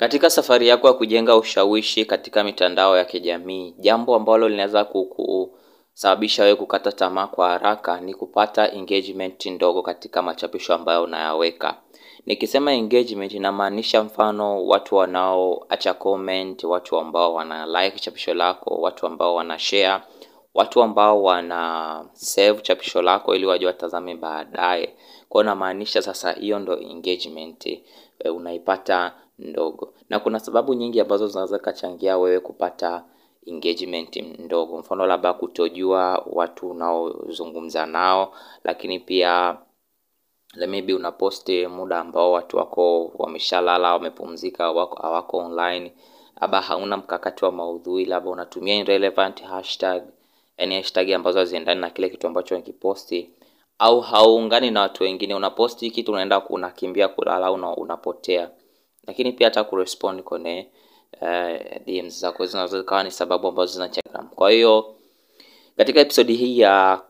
Katika safari yako ya kujenga ushawishi katika mitandao ya kijamii, jambo ambalo linaweza kusababisha wewe kukata tamaa kwa haraka ni kupata engagement ndogo katika machapisho ambayo unayaweka. Nikisema engagement inamaanisha mfano watu wanaoacha comment, watu ambao wana like chapisho lako, watu ambao wana share, watu ambao wana save chapisho lako ili waje watazame baadaye. Kwa hiyo namaanisha sasa hiyo ndo engagement e, unaipata ndogo. Na kuna sababu nyingi ambazo zinaweza kachangia wewe kupata engagement ndogo. Mfano labda kutojua watu unaozungumza nao lakini pia maybe unaposti muda ambao watu wako wameshalala wamepumzika wako hawako online labda hauna mkakati wa maudhui labda unatumia irrelevant hashtag yani hashtag ambazo haziendani na kile kitu ambacho unakiposti au hauungani na watu wengine. Unaposti kitu unaenda unakimbia kulala una, unapotea lakini pia hata kurespond kwenye uh, DMs zako zinaweza zikawa ni sababu ambazo zinachangia. Kwa hiyo katika episodi hii ya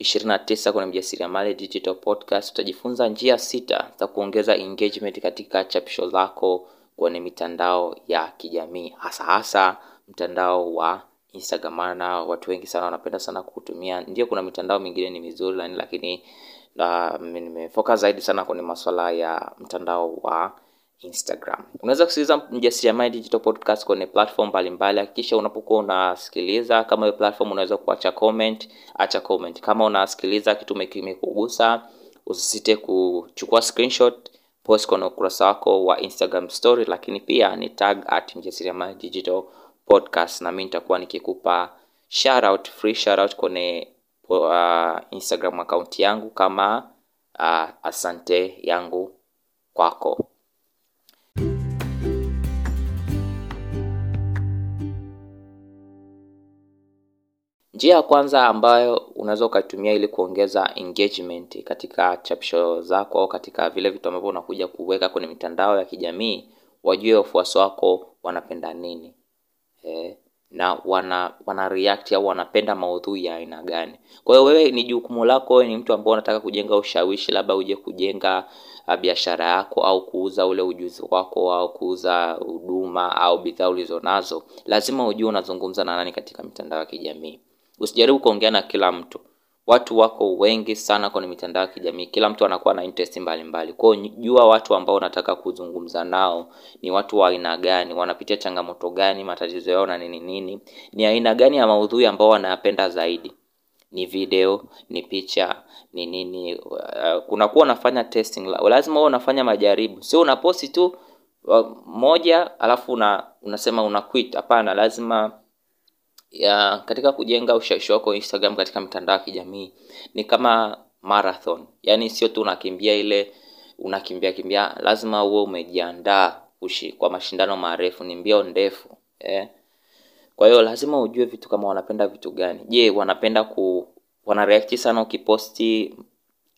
29 kwenye Mjasiriamali Digital Podcast utajifunza njia sita za kuongeza engagement katika chapisho lako kwenye mitandao ya kijamii, hasa hasa mtandao wa Instagram. Maana watu wengi sana wanapenda sana kutumia. Ndio, kuna mitandao mingine ni mizuri lakini, uh, nimefocus zaidi sana kwenye masuala ya mtandao wa Instagram. Unaweza kusikiliza Mjasiriamali Digital Podcast kwenye platform mbalimbali. Hakikisha unapokuwa unasikiliza, kama hiyo platform unaweza kuacha comment, acha comment. Kama unasikiliza kitu kimekugusa, usisite kuchukua screenshot, post kwenye ukurasa wako wa Instagram story, lakini pia ni tag at Mjasiriamali Digital Podcast, na mimi nitakuwa nikikupa shout out, free shout out kwenye uh, Instagram account yangu kama uh, asante yangu kwako. Njia ya kwanza ambayo unaweza ukaitumia ili kuongeza engagement katika chapisho zako au katika vile vitu ambavyo unakuja kuweka kwenye mitandao ya kijamii, wajue wafuasi wako wanapenda nini eh, na wana wana react au wanapenda maudhui ya aina gani. Kwa hiyo wewe, ni jukumu lako, wewe ni mtu ambaye unataka kujenga ushawishi, labda uje kujenga biashara yako au kuuza ule ujuzi wako au kuuza huduma au bidhaa ulizonazo, lazima ujue unazungumza na nani katika mitandao ya kijamii. Usijaribu kuongea na kila mtu. Watu wako wengi sana kwenye mitandao ya kijamii, kila mtu anakuwa na interest mbalimbali. Kwa jua watu ambao unataka kuzungumza nao ni watu wa aina gani, wanapitia changamoto gani, matatizo yao na nini nini, ni aina gani ya maudhui ambao wanayapenda zaidi, ni video, ni picha, ni nini. Uh, unafanya testing, lazima wewe unafanya majaribu, sio unaposti tu uh, moja alafu una, unasema una quit. Hapana, lazima ya katika kujenga ushawishi wako Instagram katika mitandao ya kijamii ni kama marathon, yaani sio tu unakimbia ile unakimbia kimbia, lazima uwe umejiandaa kwa mashindano marefu, ni mbio ndefu eh. Kwa hiyo lazima ujue vitu kama wanapenda vitu gani. Je, wanapenda ku wanareact sana ukiposti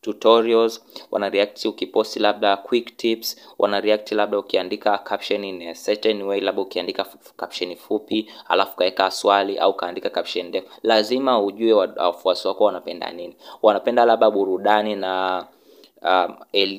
tutorials, wanareact ukiposti labda quick tips, wanareact labda ukiandika caption in a certain way, labda ukiandika caption fupi alafu kaweka swali au kaandika caption ndefu. Lazima ujue wafuasi wako wanapenda nini. Wanapenda labda burudani na um,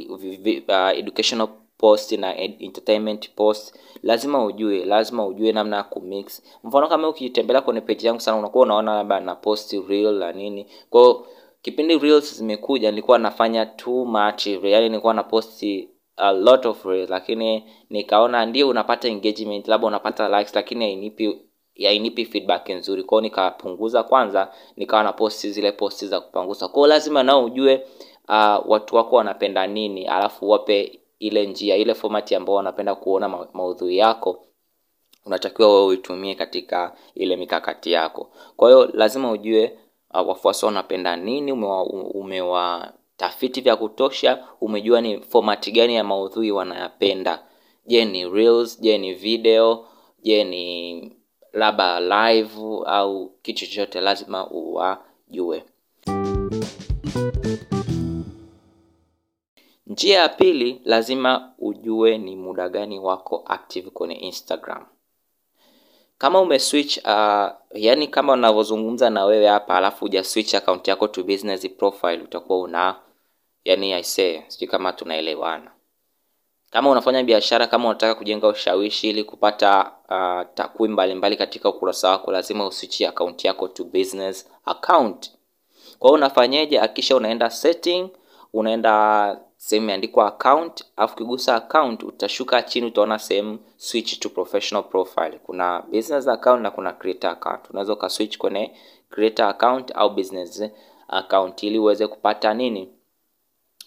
uh, educational post na entertainment post. Lazima ujue, lazima ujue namna ya kumix. Mfano kama ukitembelea kwenye page yangu sana, unakuwa unaona labda na post reel na nini. Kwa kipindi reels zimekuja nilikuwa nafanya too much, yani nilikuwa na posti a lot of reels, lakini nikaona ndio unapata engagement, labda unapata likes, lakini hainipi hainipi feedback nzuri. kwao nikapunguza kwanza, nikawa na posti zile posti za kupangusa. kwao lazima nao ujue uh, watu wako wanapenda nini, alafu wape ile njia ile format ambao wanapenda kuona ma maudhui yako unatakiwa wewe uitumie katika ile mikakati yako. Kwa hiyo lazima ujue uh, wafuasi wanapenda nini, umewatafiti umewa vya kutosha, umejua ni format gani ya maudhui wanayapenda. Je, ni reels, je ni video, je ni labda live au kitu chochote, lazima uwajue. Njia ya pili, lazima ujue ni muda gani wako active kwenye Instagram. Kama umeswitch uh, yani kama unavyozungumza na wewe hapa alafu hujaswitch account yako to business profile utakuwa una yani I say sijui kama tunaelewana. kama unafanya biashara, kama unataka kujenga ushawishi ili kupata uh, takwimu mbalimbali katika ukurasa wako, lazima uswitch account yako to business account. Kwa hiyo unafanyeje? akisha unaenda setting, unaenda sehemu imeandikwa account, afu ukigusa account utashuka chini, utaona sehemu switch to professional profile. Kuna business account na kuna creator account. Unaweza ukaswitch kwenye creator account au business account ili uweze kupata nini,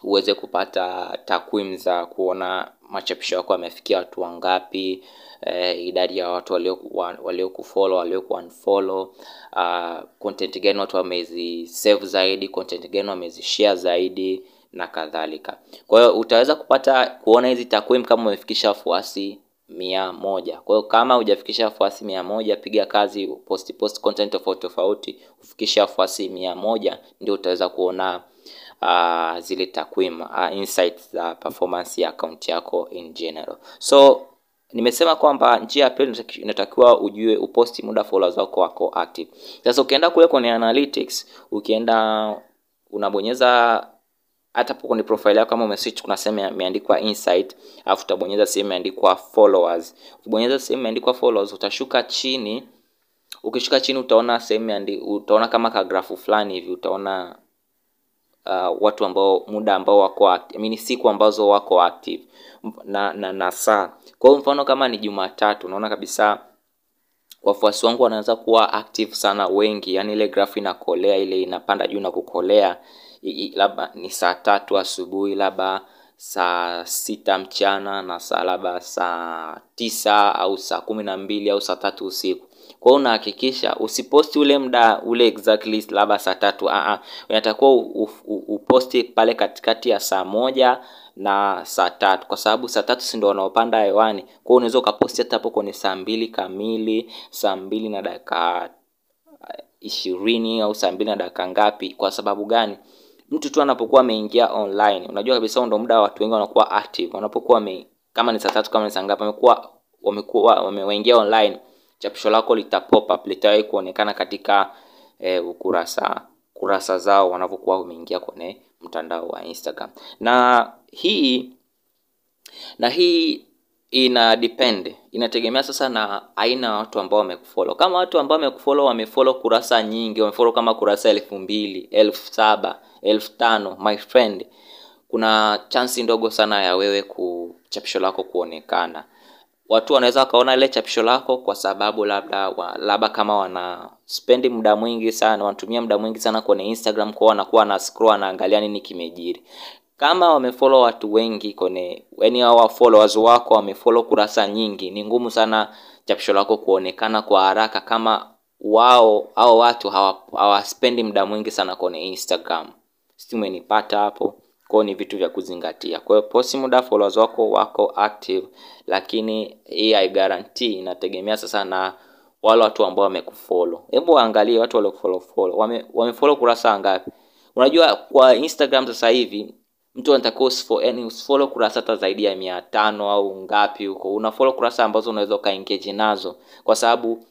uweze kupata takwimu za kuona machapisho yako yamefikia watu wangapi, eh, idadi ya watu waliokufollow waliokuunfollow, uh, content gani watu wamezi save zaidi, content gani wamezi share zaidi na kadhalika. Kwa hiyo utaweza kupata kuona hizi takwimu kama umefikisha wafuasi mia moja. Kwa hiyo kama hujafikisha wafuasi mia moja, piga kazi post post content tofauti tofauti ufikisha wafuasi mia moja, ndio utaweza kuona uh, zile takwimu uh, insights za performance ya account yako in general. So nimesema kwamba njia ya pili inatakiwa ujue uposti muda followers wako wako active. Sasa ukienda kule kwenye analytics, ukienda unabonyeza hata hapo kwenye profile yako kama umeswitch, kuna sehemu imeandikwa insight, alafu utabonyeza sehemu imeandikwa followers. Ukibonyeza sehemu imeandikwa followers, utashuka chini. Ukishuka chini, utaona sehemu utaona kama ka grafu fulani hivi, utaona uh, watu ambao muda ambao wako active, I mean siku ambazo wako active na na, na saa. Kwa mfano kama ni Jumatatu, unaona kabisa wafuasi wangu wanaanza kuwa active sana wengi, yani ile grafu inakolea, ile inapanda juu na kukolea labda ni saa tatu asubuhi, labda saa sita mchana na saa labda saa tisa au saa kumi na mbili au saa tatu usiku. Kwa hiyo unahakikisha usiposti ule muda ule exactly labda saa tatu uh, unatakiwa uposti pale katikati ya saa moja na saa tatu kwa sababu saa tatu si ndio wanaopanda hewani. Kwa unaweza ukaposti hata hapo kwenye saa mbili kamili, saa mbili na dakika ishirini au saa mbili na dakika ngapi. Kwa sababu gani? Mtu tu anapokuwa ameingia online, unajua kabisa ndo muda watu wengi wanakuwa active. Wanapokuwa kama ni saa tatu, kama ni saa ngapi, wamekuwa wamekuwa wameingia online, chapisho lako lita pop up, litawahi kuonekana katika eh, ukurasa kurasa zao wanapokuwa wameingia kwenye mtandao wa Instagram. Na hii na hii ina depend inategemea sasa na aina ya watu ambao wamekufollow. Kama watu ambao wamekufollow wamefollow kurasa nyingi, wamefollow kama kurasa elfu mbili, elfu saba, elfu tano, my friend, kuna chansi ndogo sana ya wewe kuchapisho lako kuonekana. Watu wanaweza wakaona ile chapisho lako kwa sababu labda wa, labda kama wana spendi muda mwingi sana, wanatumia muda mwingi sana kwenye Instagram, kwao, wanakuwa na scroll, anaangalia nini kimejiri kama wamefollow watu wengi kwenye yani hao followers wako wamefollow kurasa nyingi, ni ngumu sana chapisho lako kuonekana kwa haraka kama wao au watu hawaspendi hawa muda mwingi sana kwenye Instagram. Umenipata hapo. Kwa ni vitu vya kuzingatia. Kwa hiyo muda followers wako wako active, lakini hii hai inategemea sasa na wale watu ambao wamekufollow. Hebu angalie watu waliokufollow follow. Wame kurasa ngapi? Unajua kwa Instagram sasa hivi mtu anatakiwa usifollow kurasa hata zaidi ya mia tano au ngapi huko. Unafollow kurasa ambazo unaweza ukaengage nazo, kwa sababu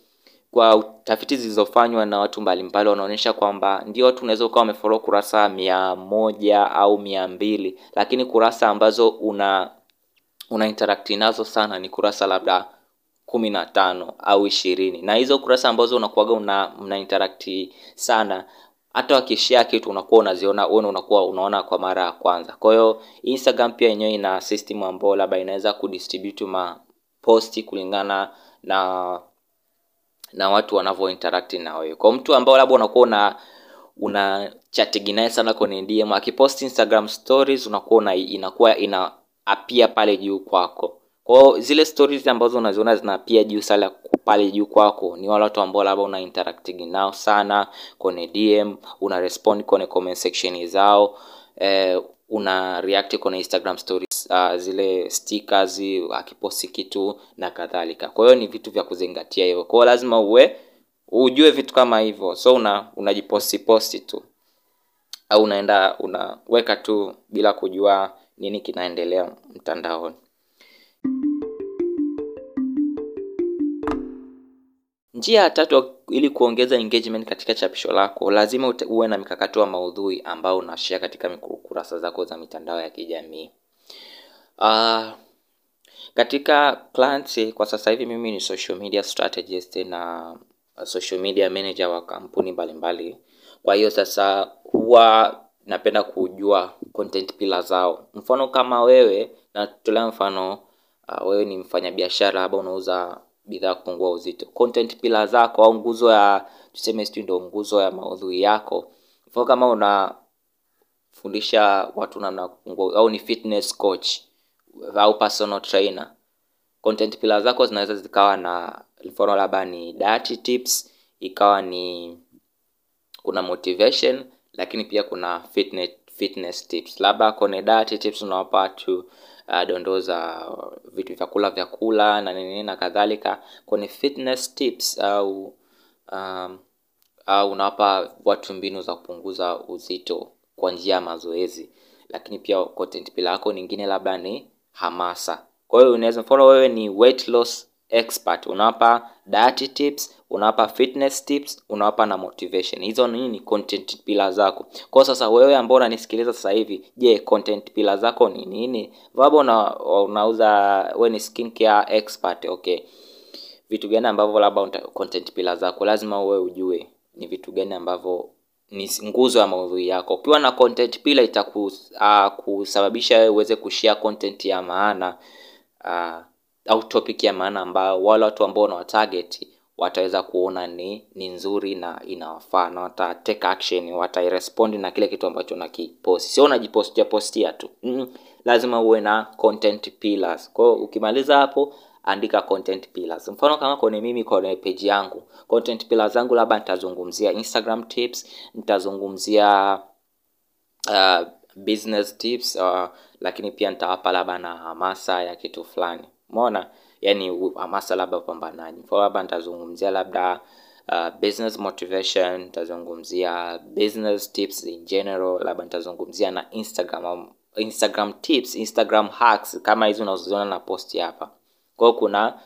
kwa tafiti zilizofanywa na watu mbalimbali wanaonyesha kwamba ndio watu unaweza ukawa umefollow kurasa mia moja au mia mbili lakini kurasa ambazo una una interact nazo sana ni kurasa labda kumi na tano au ishirini na hizo kurasa ambazo unakuaga una, una interact sana hata wakishare kitu unakuwa unaziona wewe unakuwa unaona kwa mara ya kwanza. Kwa hiyo Instagram pia yenyewe ina system ambayo labda inaweza kudistribute ma posti kulingana na na watu wanavyo interact na wewe. Kwa mtu ambao labda unakuwa una una chatting sana kwenye DM, akipost Instagram stories unakuwa una, inakuwa ina appear pale juu kwako. Kwa zile stories ambazo unaziona zinapia juu sala pale juu kwako ni wale watu ambao labda una interacting nao sana kwenye DM, una respond kwenye comment section zao, eh, una react kwenye Instagram stories uh, zile stickers akiposti kitu na kadhalika. Kwa hiyo ni vitu vya kuzingatia hivyo. Kwa lazima uwe ujue vitu kama hivyo, so una unajiposti posti tu au unaenda unaweka tu bila kujua nini kinaendelea mtandaoni. Njia ya tatu ili kuongeza engagement katika chapisho lako, lazima uwe na mikakati wa maudhui ambao unashare katika kurasa zako za mitandao ya kijamii. Uh, katika clients kwa sasa hivi mimi ni social media strategist na social media manager wa kampuni mbalimbali kwa hiyo sasa huwa napenda kujua content pillar zao mfano kama wewe natolea mfano uh, wewe ni mfanyabiashara labda unauza bidhaa kupungua uzito. Content pillar zako au nguzo ya tuseme sijui ndio nguzo ya maudhui yako. Mfano kama unafundisha watu namna kupungua au ni fitness coach au personal trainer. Content pillar zako zinaweza zikawa na mfano labda ni diet tips ikawa ni kuna motivation lakini pia kuna fitness, fitness tips. Labda kwenye diet tips unawapa watu uh, dondoo za vitu vyakula vyakula na nini na kadhalika. Kwenye fitness tips au um, au unawapa watu mbinu za kupunguza uzito kwa njia ya mazoezi. Lakini pia content pila yako nyingine labda ni hamasa. Kwa hiyo unaweza mfano wewe ni weight loss expert. Unawapa diet tips unawapa fitness tips unawapa na motivation. Hizo nini content pillar zako. Kwa sasa wewe ambao unanisikiliza sasa hivi je content pillar zako ni nini? Vaba una, unauza wewe ni skincare expert okay. Vitu gani ambavyo labda content pillar zako? Lazima wewe ujue ni vitu gani ambavyo ni nguzo ya maudhui yako. Ukiwa na content pillar itakusababisha uh, wewe uweze kushare content ya maana. Uh, au topic ya maana ambayo wale watu ambao unawatarget wataweza kuona ni ni nzuri na inawafaa na wata take action watairespond na kile kitu ambacho unakipost. Sio unajipostia postia tu. Mm, lazima uwe na content pillars. Kwa hiyo ukimaliza hapo andika content pillars. Mfano kama kwenye mimi kwenye page yangu content pillars zangu labda nitazungumzia instagram tips nitazungumzia uh, business tips uh, lakini pia nitawapa labda na hamasa ya kitu fulani umeona? Yani hamasa labda upambanaji. Mfano labda nitazungumzia labda uh, business motivation nitazungumzia business tips in general labda nitazungumzia na instagram instagram tips instagram hacks kama hizi unazoziona na posti hapa. Kwao kuna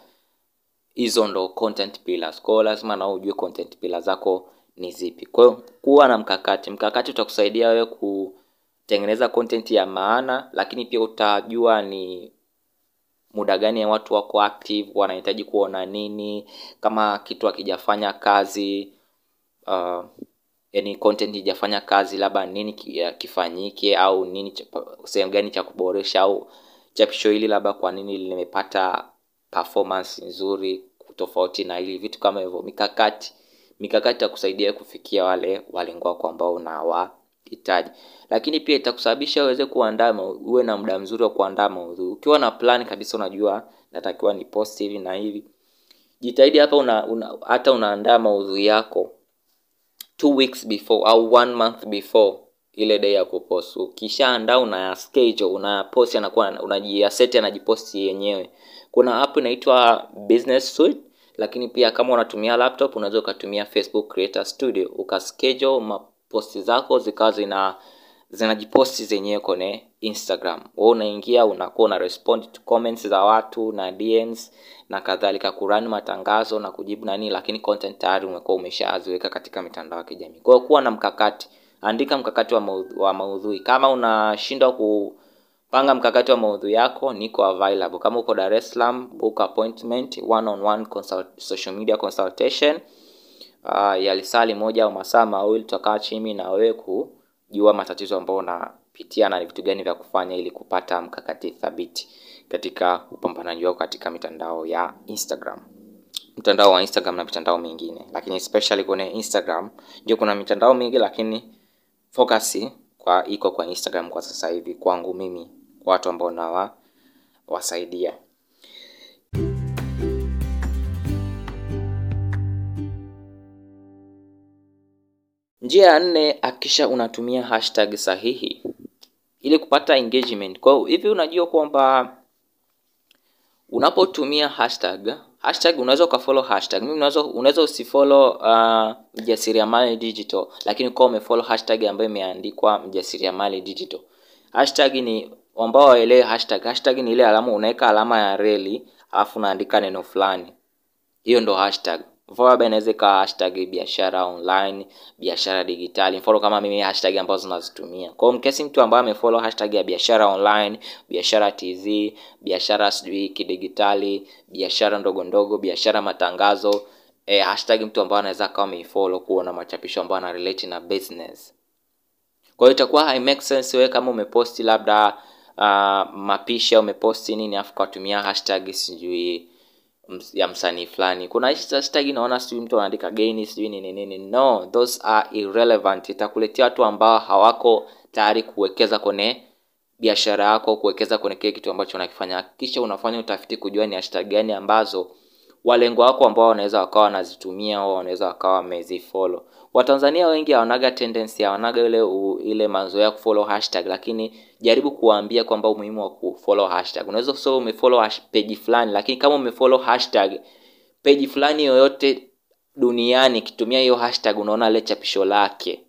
hizo ndo content pillars. Kwao lazima nao ujue content pillars zako ni zipi. Kwa kuwa na mkakati. Mkakati utakusaidia wewe kutengeneza content ya maana lakini pia utajua ni muda gani watu wako active wanahitaji kuona nini kama kitu akijafanya kazi uh, yani content ijafanya kazi labda nini kifanyike au nini sehemu gani cha kuboresha au chapisho hili labda kwa nini limepata performance nzuri tofauti na hili vitu kama hivyo mikakati mikakati itakusaidia kufikia wale walengo wako ambao unawahitaji lakini pia itakusababisha uweze kuandaa uwe na muda mzuri wa kuandaa maudhui. Ukiwa na plan kabisa unajua natakiwa ni post hivi na hivi. Jitahidi hapa una, una, hata unaandaa maudhui yako two weeks before au one month before ile day ya kupost. Ukishaandaa una schedule una post anakuwa unajiaseti anajiposti yenyewe. Kuna app inaitwa business suite lakini pia kama unatumia laptop unaweza ukatumia facebook creator studio. Ukaschedule maposti zako zikawa zina zinajiposti zenyewe kwenye instagram. We unaingia unakuwa una respond to comments za watu na dms na kadhalika kurani matangazo na kujibu nani lakini content tayari umekuwa umeshaziweka katika mitandao ya kijamii. Kwa kuwa na mkakati andika mkakati wa, wa maudhui. Kama unashindwa kupanga mkakati wa maudhui yako niko available. Kama uko dar es salaam book appointment one on one consult, social media consultation uh, ya lisali moja au masaa mawili tutakaa chini na wewe kujua matatizo ambayo unapitia na ni vitu gani vya kufanya ili kupata mkakati thabiti katika upambanaji wako katika mitandao ya instagram. Mtandao wa instagram na mitandao mingine lakini especially kwenye instagram ndio kuna mitandao mingi lakini focus kwa iko kwa instagram kwa sasa hivi kwangu mimi kwa watu ambao nawa wasaidia njia ya nne hakikisha unatumia hashtag sahihi ili kupata engagement. Kwa hivi unajua kwamba unapotumia hashtag hashtag unaweza ukafollow hashtag. Mimi unaweza unaweza usifollow uh, mjasiriamali digital lakini kwa umefollow hashtag ambayo imeandikwa mjasiriamali digital. Hashtag ni ambao waelewe hashtag. Hashtag ni ile alama unaweka alama ya reli alafu unaandika neno fulani. Hiyo ndo hashtag mfano labda inaweza ikawa hashtag biashara online biashara digitali mfano kama mimi hashtag ambazo nazitumia. Kwa hiyo mkesi mtu ambaye amefollow hashtag ya biashara online biashara tz biashara sijui kidigitali biashara ndogo ndogo biashara matangazo eh, hashtag mtu ambaye anaweza akawa ameifollow kuona machapisho ambayo ana relate na business. Kwa hiyo itakuwa hai make sense wewe kama umeposti labda uh, mapishi au umeposti nini afu katumia hashtag sijui ya msanii fulani. Kuna hashtag naona sijui mtu anaandika geni sijui nini nini. No those are irrelevant. Itakuletea watu ambao hawako tayari kuwekeza kwenye biashara yako kuwekeza kwenye kile kitu ambacho unakifanya. Kisha unafanya utafiti kujua ni hashtag gani ambazo walengo wako ambao wanaweza wakawa wanazitumia au wanaweza wakawa wamezifollow. Watanzania wengi hawanaga tendency hawanaga ile u, ile mazoea kufollow hashtag lakini jaribu kuwaambia kwamba umuhimu wa kufollow hashtag. Unaweza kusema umefollow page fulani lakini kama umefollow hashtag page fulani yoyote duniani ikitumia hiyo hashtag unaona ile chapisho lake.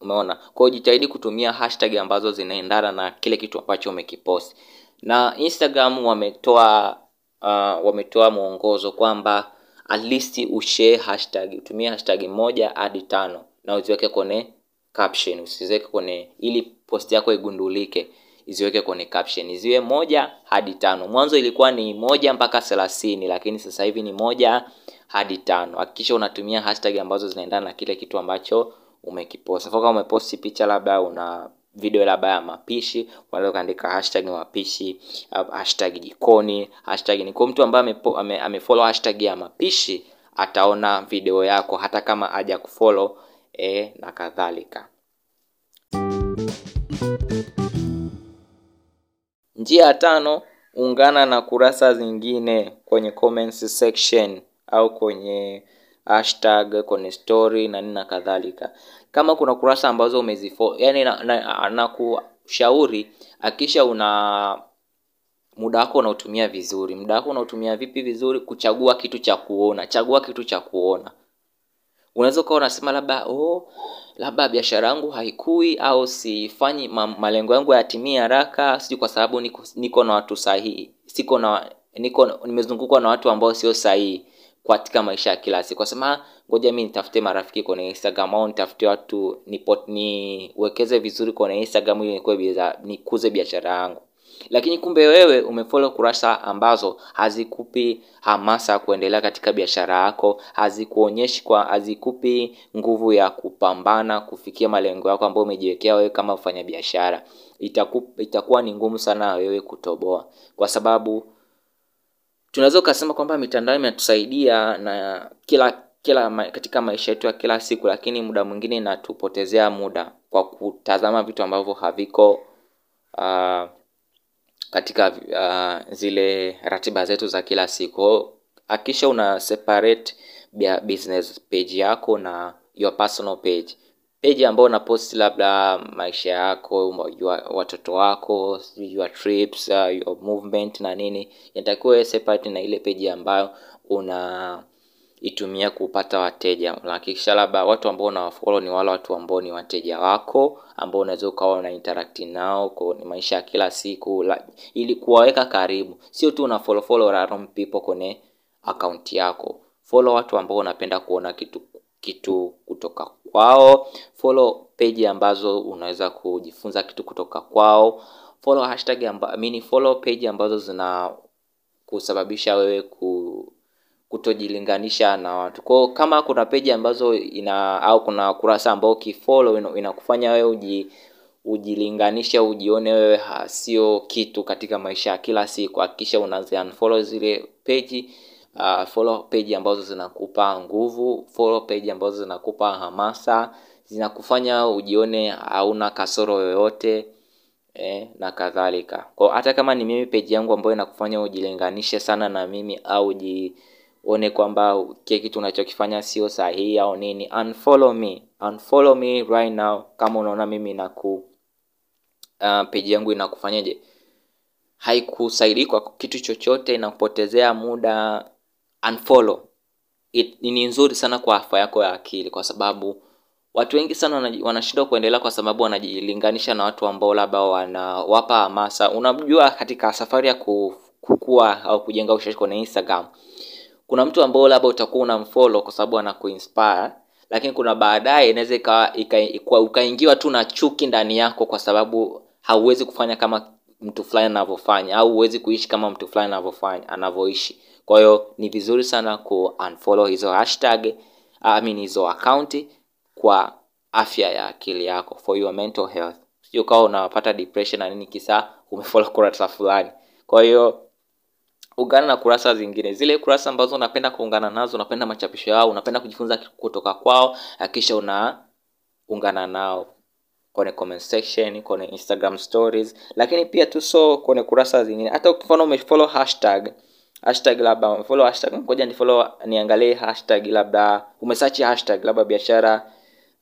Umeona? Kwa jitahidi kutumia hashtag ambazo zinaendana na kile kitu ambacho umekipost. Na instagram wametoa uh, wametoa mwongozo kwamba at least ushare hashtag utumie hashtag moja hadi tano na uziweke kwenye caption usiziweke kwenye ili post yako igundulike iziweke kwenye caption. Ziwe moja hadi tano. Mwanzo ilikuwa ni moja mpaka thelathini lakini sasa hivi ni moja hadi tano. Hakikisha unatumia hashtag ambazo zinaendana na kile kitu ambacho umekipost. Kama umeposti picha labda una video labda ya mapishi unaweza ukaandika hashtag mapishi hashtag jikoni hashtag ni kwa mtu ambaye ame, amefollow hashtag ya mapishi ataona video yako hata kama haja kufollow e, na kadhalika. Njia ya tano ungana na kurasa zingine kwenye comments section au kwenye hashtag kwenye story na nini na kadhalika kama kuna kurasa ambazo umezifo yani nakushauri na, na akisha una muda wako unaotumia vizuri. Muda wako unaotumia vipi vizuri? Kuchagua kitu cha kuona. Chagua kitu cha kuona. Unaweza ukawa unasema labda oh, labda biashara yangu haikui au sifanyi ma, malengo yangu yatimie haraka sijui kwa sababu niko, niko na watu sahihi. Siko na niko nimezungukwa na watu ambao sio sahihi katika maisha ya kila siku. Kasema ngoja mi nitafute marafiki kwenye instagram au nitafute watu niwekeze vizuri kwenye instagram ili nikuze biashara yangu. Lakini kumbe wewe umefollow kurasa ambazo hazikupi hamasa ya kuendelea katika biashara yako hazikuonyeshi kwa hazikupi nguvu ya kupambana kufikia malengo yako ambayo umejiwekea wewe kama mfanyabiashara. Itaku, itakuwa ni ngumu sana wewe kutoboa. Kwa sababu tunaweza ukasema kwamba mitandao imetusaidia na kila kila ma, katika maisha yetu ya kila siku lakini muda mwingine inatupotezea muda kwa kutazama vitu ambavyo haviko uh, katika uh, zile ratiba zetu za kila siku. Akisha una separate business page yako na your personal page page ambayo unapost labda maisha yako watoto wako your trips uh, your movement na nini inatakiwa separate na ile peji ambayo una itumia kupata wateja. Unahakikisha labda watu ambao unawafollow ni wale watu ambao ni wateja wako ambao unaweza ukawa una interact nao kwenye maisha ya kila siku la, ili kuwaweka karibu. Sio tu una follow follow random people kwenye akaunti yako. Follow watu ambao unapenda kuona kitu kitu kutoka kwao. Follow page ambazo unaweza kujifunza kitu kutoka kwao. Follow hashtag amba, mini follow page ambazo zina kusababisha wewe ku kutojilinganisha na watu. Kwa kama kuna peji ambazo ina au kuna kurasa ambao ukifollow inakufanya wewe uji ujilinganishe ujione wewe sio kitu katika maisha ya kila siku. Hakikisha unazi unfollow zile peji uh, follow page ambazo zinakupa nguvu follow page ambazo zinakupa hamasa zinakufanya ujione hauna kasoro yoyote eh, na kadhalika. Kwa hata kama ni mimi page yangu ambayo inakufanya ujilinganishe sana na mimi au jione kwamba kile kitu unachokifanya sio sahihi au nini unfollow me unfollow me right now kama unaona mimi naku uh, page yangu inakufanyaje. Haikusaidii kwa kitu chochote inakupotezea muda unfollow It, ni nzuri sana kwa afya yako ya akili kwa sababu watu wengi sana wanashindwa kuendelea kwa sababu wanajilinganisha na watu ambao labda wanawapa hamasa. Unajua katika safari ya kukua au kujenga ushawishi kwenye instagram kuna mtu ambao labda utakuwa unamfollow kwa sababu anakuinspire lakini kuna baadaye inaweza ukaingiwa tu na chuki ndani yako kwa sababu hauwezi kufanya kama mtu fulani anavyofanya au huwezi kuishi kama mtu fulani anavyofanya anavyoishi kwa hiyo ni vizuri sana ku unfollow hizo hashtag I mean hizo account kwa afya ya akili yako for your mental health. Sio kama unapata depression na nini kisa umefollow kurasa fulani. Kwa hiyo ungana na kurasa zingine. Zile kurasa ambazo unapenda kuungana nazo unapenda machapisho yao unapenda kujifunza kutoka kwao hakisha unaungana nao kwenye comment section kwenye instagram stories lakini pia tuso kwenye kurasa zingine. Hata ukifano umefollow hashtag hashtag labda follow hashtag ngoja ni follow niangalie hashtag labda umesearch hashtag labda biashara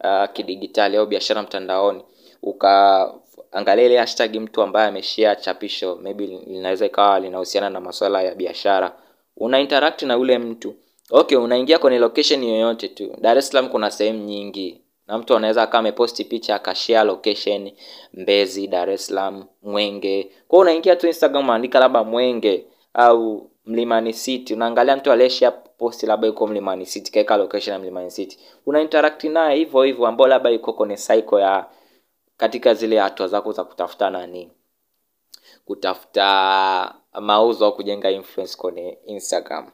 uh, kidigitali au biashara mtandaoni. Ukaangalia ile hashtag mtu ambaye ameshare chapisho maybe linaweza ikawa linahusiana na masuala ya biashara. Una interact na yule mtu. Okay unaingia kwenye location yoyote tu. Dar es salaam kuna sehemu nyingi. Na mtu anaweza akawa ameposti picha akashare location mbezi dar es salaam mwenge. Kwao unaingia tu instagram unaandika labda mwenge au mlimani city. Unaangalia mtu aliyeshare post labda yuko mlimani city kaeka location ya mlimani city. Una interact naye hivyo hivyo ambao labda yuko kwenye cycle ya katika zile hatua zako za kutafuta nani? Kutafuta mauzo au kujenga influence kwenye instagram.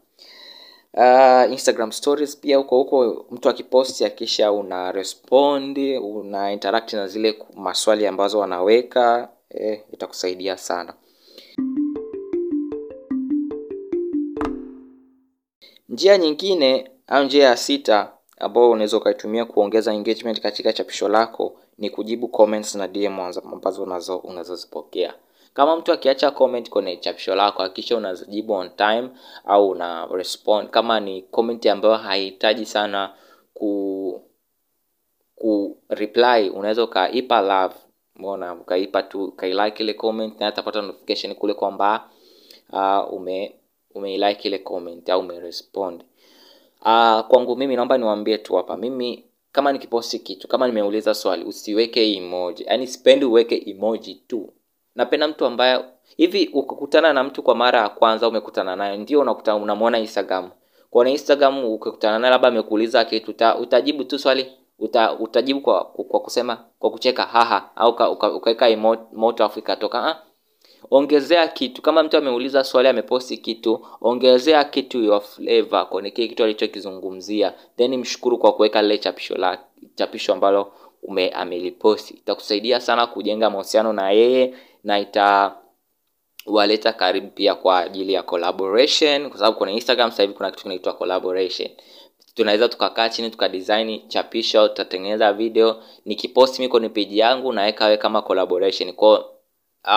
Uh, instagram stories pia huko huko mtu akiposti akisha una respond una interact na zile maswali ambazo wanaweka eh, itakusaidia sana njia nyingine au njia ya sita ambayo unaweza ukaitumia kuongeza engagement katika chapisho lako ni kujibu comments na dm ambazo unazo unazozipokea kama mtu akiacha comment kwenye chapisho lako hakikisha unazijibu on time au una respond. Kama ni comment ambayo haihitaji sana ku ku reply unaweza ukaipa love. Umeona ukaipa tu ukailike ile comment na atapata notification kule kwamba uh, ume umeilike ile comment au umerespond. Uh, kwangu mimi naomba niwaambie tu hapa mimi kama nikiposti kitu kama nimeuliza swali usiweke emoji. Yaani sipendi uweke emoji tu. Napenda mtu ambaye hivi ukikutana na mtu kwa mara ya kwanza umekutana naye ndio unakuta unamwona instagram. Kwenye instagram ukikutana naye labda amekuuliza kitu uta, utajibu tu swali uta, utajibu kwa, kwa kusema kwa kucheka haha au ukaweka moto afu ikatoka ah, ongezea kitu. Kama mtu ameuliza swali ameposti kitu ongezea kitu your flavor kwenye kile kitu alichokizungumzia. Then mshukuru kwa kuweka lile chapisho la chapisho ambalo ume ameliposti. Itakusaidia sana kujenga mahusiano na yeye na itawaleta karibu pia kwa ajili ya collaboration kwa sababu kwenye instagram sasa hivi kuna kitu kinaitwa collaboration. Tunaweza tukakaa chini tukadesign chapisho tutatengeneza video. Nikiposti mi kwenye page yangu naweka we kama collaboration. Kwao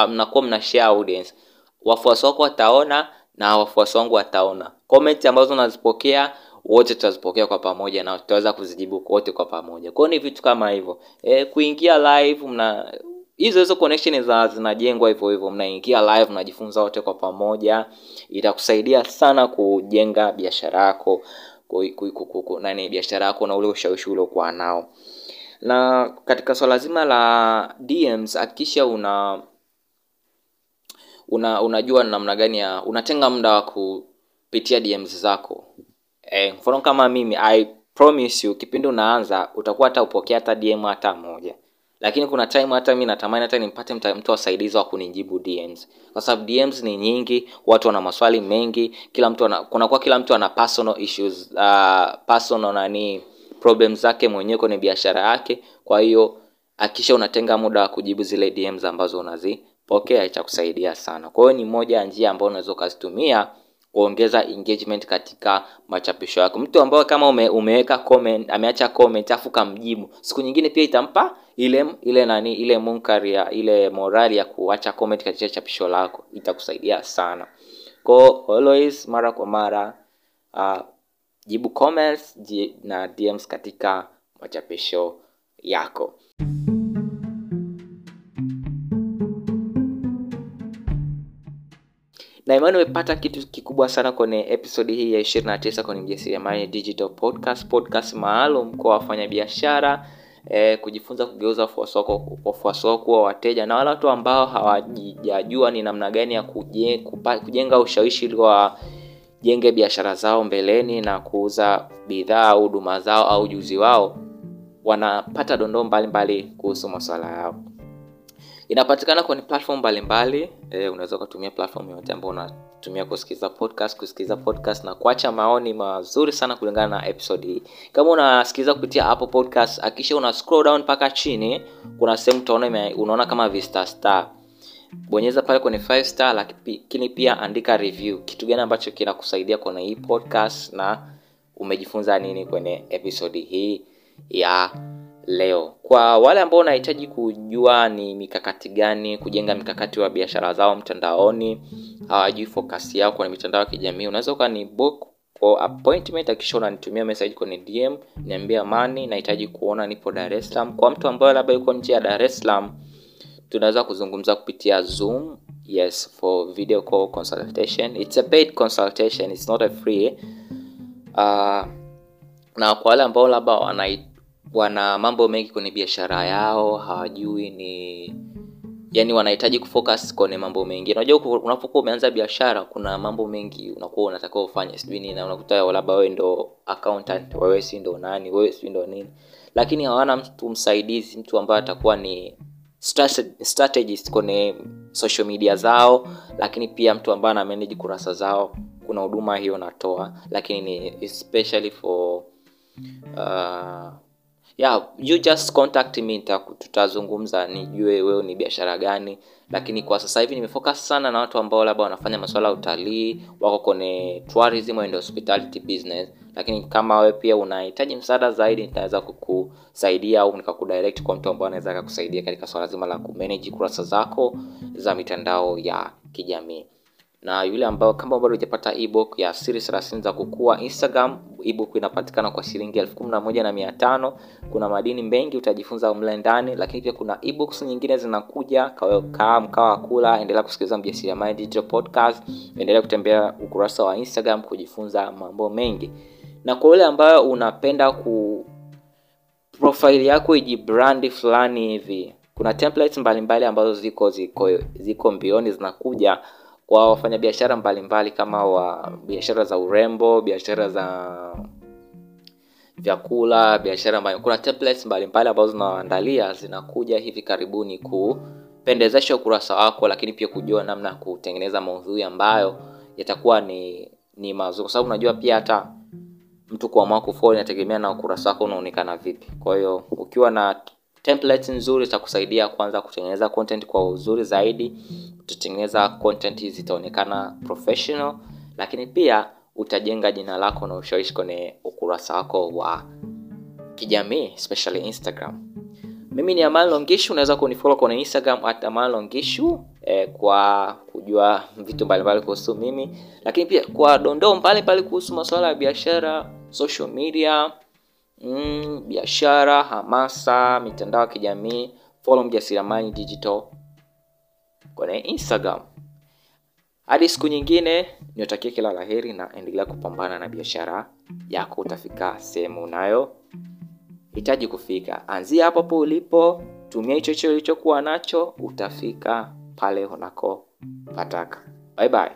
mnakuwa um, mna share audience. Wafuasi wako wataona na wafuasi wangu wataona. Comment ambazo unazipokea wote tutazipokea kwa pamoja na tutaweza kuzijibu wote kwa pamoja. Kwao ni vitu kama hivyo. E, kuingia live mna hizo hizo connection za zinajengwa hivyo hivyo. Mnaingia live mnajifunza wote kwa pamoja. Itakusaidia sana kujenga biashara yako nani biashara yako na ule ushawishi uliokuwa nao. Na katika swala zima la DMs hakikisha una una unajua namna gani ya unatenga muda wa kupitia DMs zako. Eh, mfano kama mimi I promise you kipindi unaanza utakuwa hata upokea hata DM hata moja. Lakini kuna time hata mi natamani hata nimpate mtu wasaidizi wa kunijibu DMs kwa sababu DMs ni nyingi watu wana maswali mengi kila mtu kunakuwa kila mtu ana personal issues uh, personal nani problem zake mwenyewe kwenye biashara yake. Kwa hiyo akisha unatenga muda wa kujibu zile DMs ambazo unazipokea itakusaidia sana. Kwa hiyo ni moja ya njia ambayo unaweza ukazitumia kuongeza engagement katika machapisho yako. Mtu ambaye kama ume, umeweka comment ameacha comment afu kamjibu siku nyingine pia itampa ile ile nani ile munkari ya ile morali ya kuacha comment katika chapisho lako. Itakusaidia sana. Kwa always mara kwa mara uh, jibu comments na DMs katika machapisho yako na imani umepata kitu kikubwa sana kwenye episodi hii ya 29 kwenye mjasiriamali digital podcast podcast maalum kwa wafanyabiashara eh, kujifunza kugeuza wafuasi wao kuwa wateja na wale watu ambao hawajajua ni namna gani ya kujenga ushawishi wa wajenge biashara zao mbeleni na kuuza bidhaa au huduma zao au ujuzi wao, wanapata dondoo mbalimbali kuhusu masuala yao. Inapatikana kwenye platform mbalimbali. E, unaweza ukatumia platform yoyote ambayo unatumia kusikiliza podcast, kusikiliza podcast na kuacha maoni mazuri sana kulingana na episode hii. Kama unasikiliza kupitia Apple Podcast, akisha una scroll down mpaka chini, kuna sehemu utaona unaona kama vista star bonyeza pale kwenye 5 star, lakini pia andika review, kitu gani ambacho kinakusaidia kwenye hii podcast na umejifunza nini kwenye episode hii ya leo. Kwa wale ambao wanahitaji kujua ni mikakati gani kujenga mikakati wa biashara zao mtandaoni, hawajui focus yao kwenye mitandao ya kijamii, unaweza ukani book for appointment, akisha unanitumia message kwenye DM, niambia Amani, nahitaji kuona, nipo Dar es Salaam. Kwa mtu ambaye labda yuko nje ya Dar es Salaam tunaweza kuzungumza kupitia Zoom, yes, for video call consultation. It's a paid consultation, it's not a free. Uh, na kwa wale ambao labda wana wana mambo mengi kwenye biashara yao, hawajui ni yani, wanahitaji kufocus kwenye mambo mengi. Unajua, unapokuwa umeanza biashara, kuna mambo mengi unakuwa unatakiwa ufanye, sijui nini, na unakuta labda wewe ndo accountant, wewe si ndo nani, wewe si ndo nini, lakini hawana mtu msaidizi, mtu ambaye atakuwa ni strategist kwenye social media zao, lakini pia mtu ambaye ana manage kurasa zao. Kuna huduma hiyo natoa, lakini ni especially for uh, yeah, you just contact me, tutazungumza nijue wewe ni biashara gani. Lakini kwa sasa hivi nimefocus sana na watu ambao labda wanafanya masuala ya utalii, wako kwenye tourism and hospitality business. Lakini kama wewe pia unahitaji msaada zaidi, nitaweza kukusaidia au nikakudirect kwa mtu ambaye anaweza akakusaidia katika swala zima la kumanage kurasa zako za mitandao ya kijamii na yule ambao kama bado hujapata ebook ya siri 30 za kukua Instagram, ebook inapatikana kwa shilingi elfu kumi na moja na mia tano. Kuna madini mengi utajifunza mle ndani, lakini pia kuna ebooks nyingine zinakuja. Kaa mkawa wa kula, endelea kusikiliza Mjasiriamali Digital Podcast, endelea kutembea ukurasa wa Instagram kujifunza mambo mengi. Na kwa yule ambayo unapenda ku profile yako ijibrandi fulani hivi, kuna templates mbalimbali ambazo ziko ziko ziko mbioni zinakuja kwa wafanyabiashara mbalimbali kama wa biashara za urembo, biashara za vyakula, biashara mbali. Kuna templates mbalimbali ambazo zinaandalia zinakuja hivi karibuni kupendezesha ukurasa wako, lakini pia kujua namna ya kutengeneza maudhui ambayo yatakuwa ni ni mazuri, kwa sababu unajua pia hata mtu kuamua kufollow inategemea na ukurasa wako unaonekana vipi. Kwa hiyo ukiwa na templates nzuri zitakusaidia kwanza kutengeneza content kwa uzuri zaidi. Utatengeneza content zitaonekana professional, lakini pia utajenga jina lako na ushawishi kwenye ukurasa wako wa kijamii especially Instagram. Mimi ni Amal Longishu, unaweza kunifollow kwenye Instagram at Amal Longishu eh, kwa kujua vitu mbalimbali kuhusu mimi, lakini pia kwa dondoo mbalimbali kuhusu masuala ya biashara, social media Mm, biashara, hamasa, mitandao ya kijamii, follow Mjasiriamali Digital kwenye Instagram. Hadi siku nyingine, niwatakie kila la heri na endelea kupambana na biashara yako, utafika sehemu unayo hitaji kufika. Anzia hapo hapo ulipo, tumia hicho hicho ulichokuwa nacho, utafika pale unako pataka. Bye bye.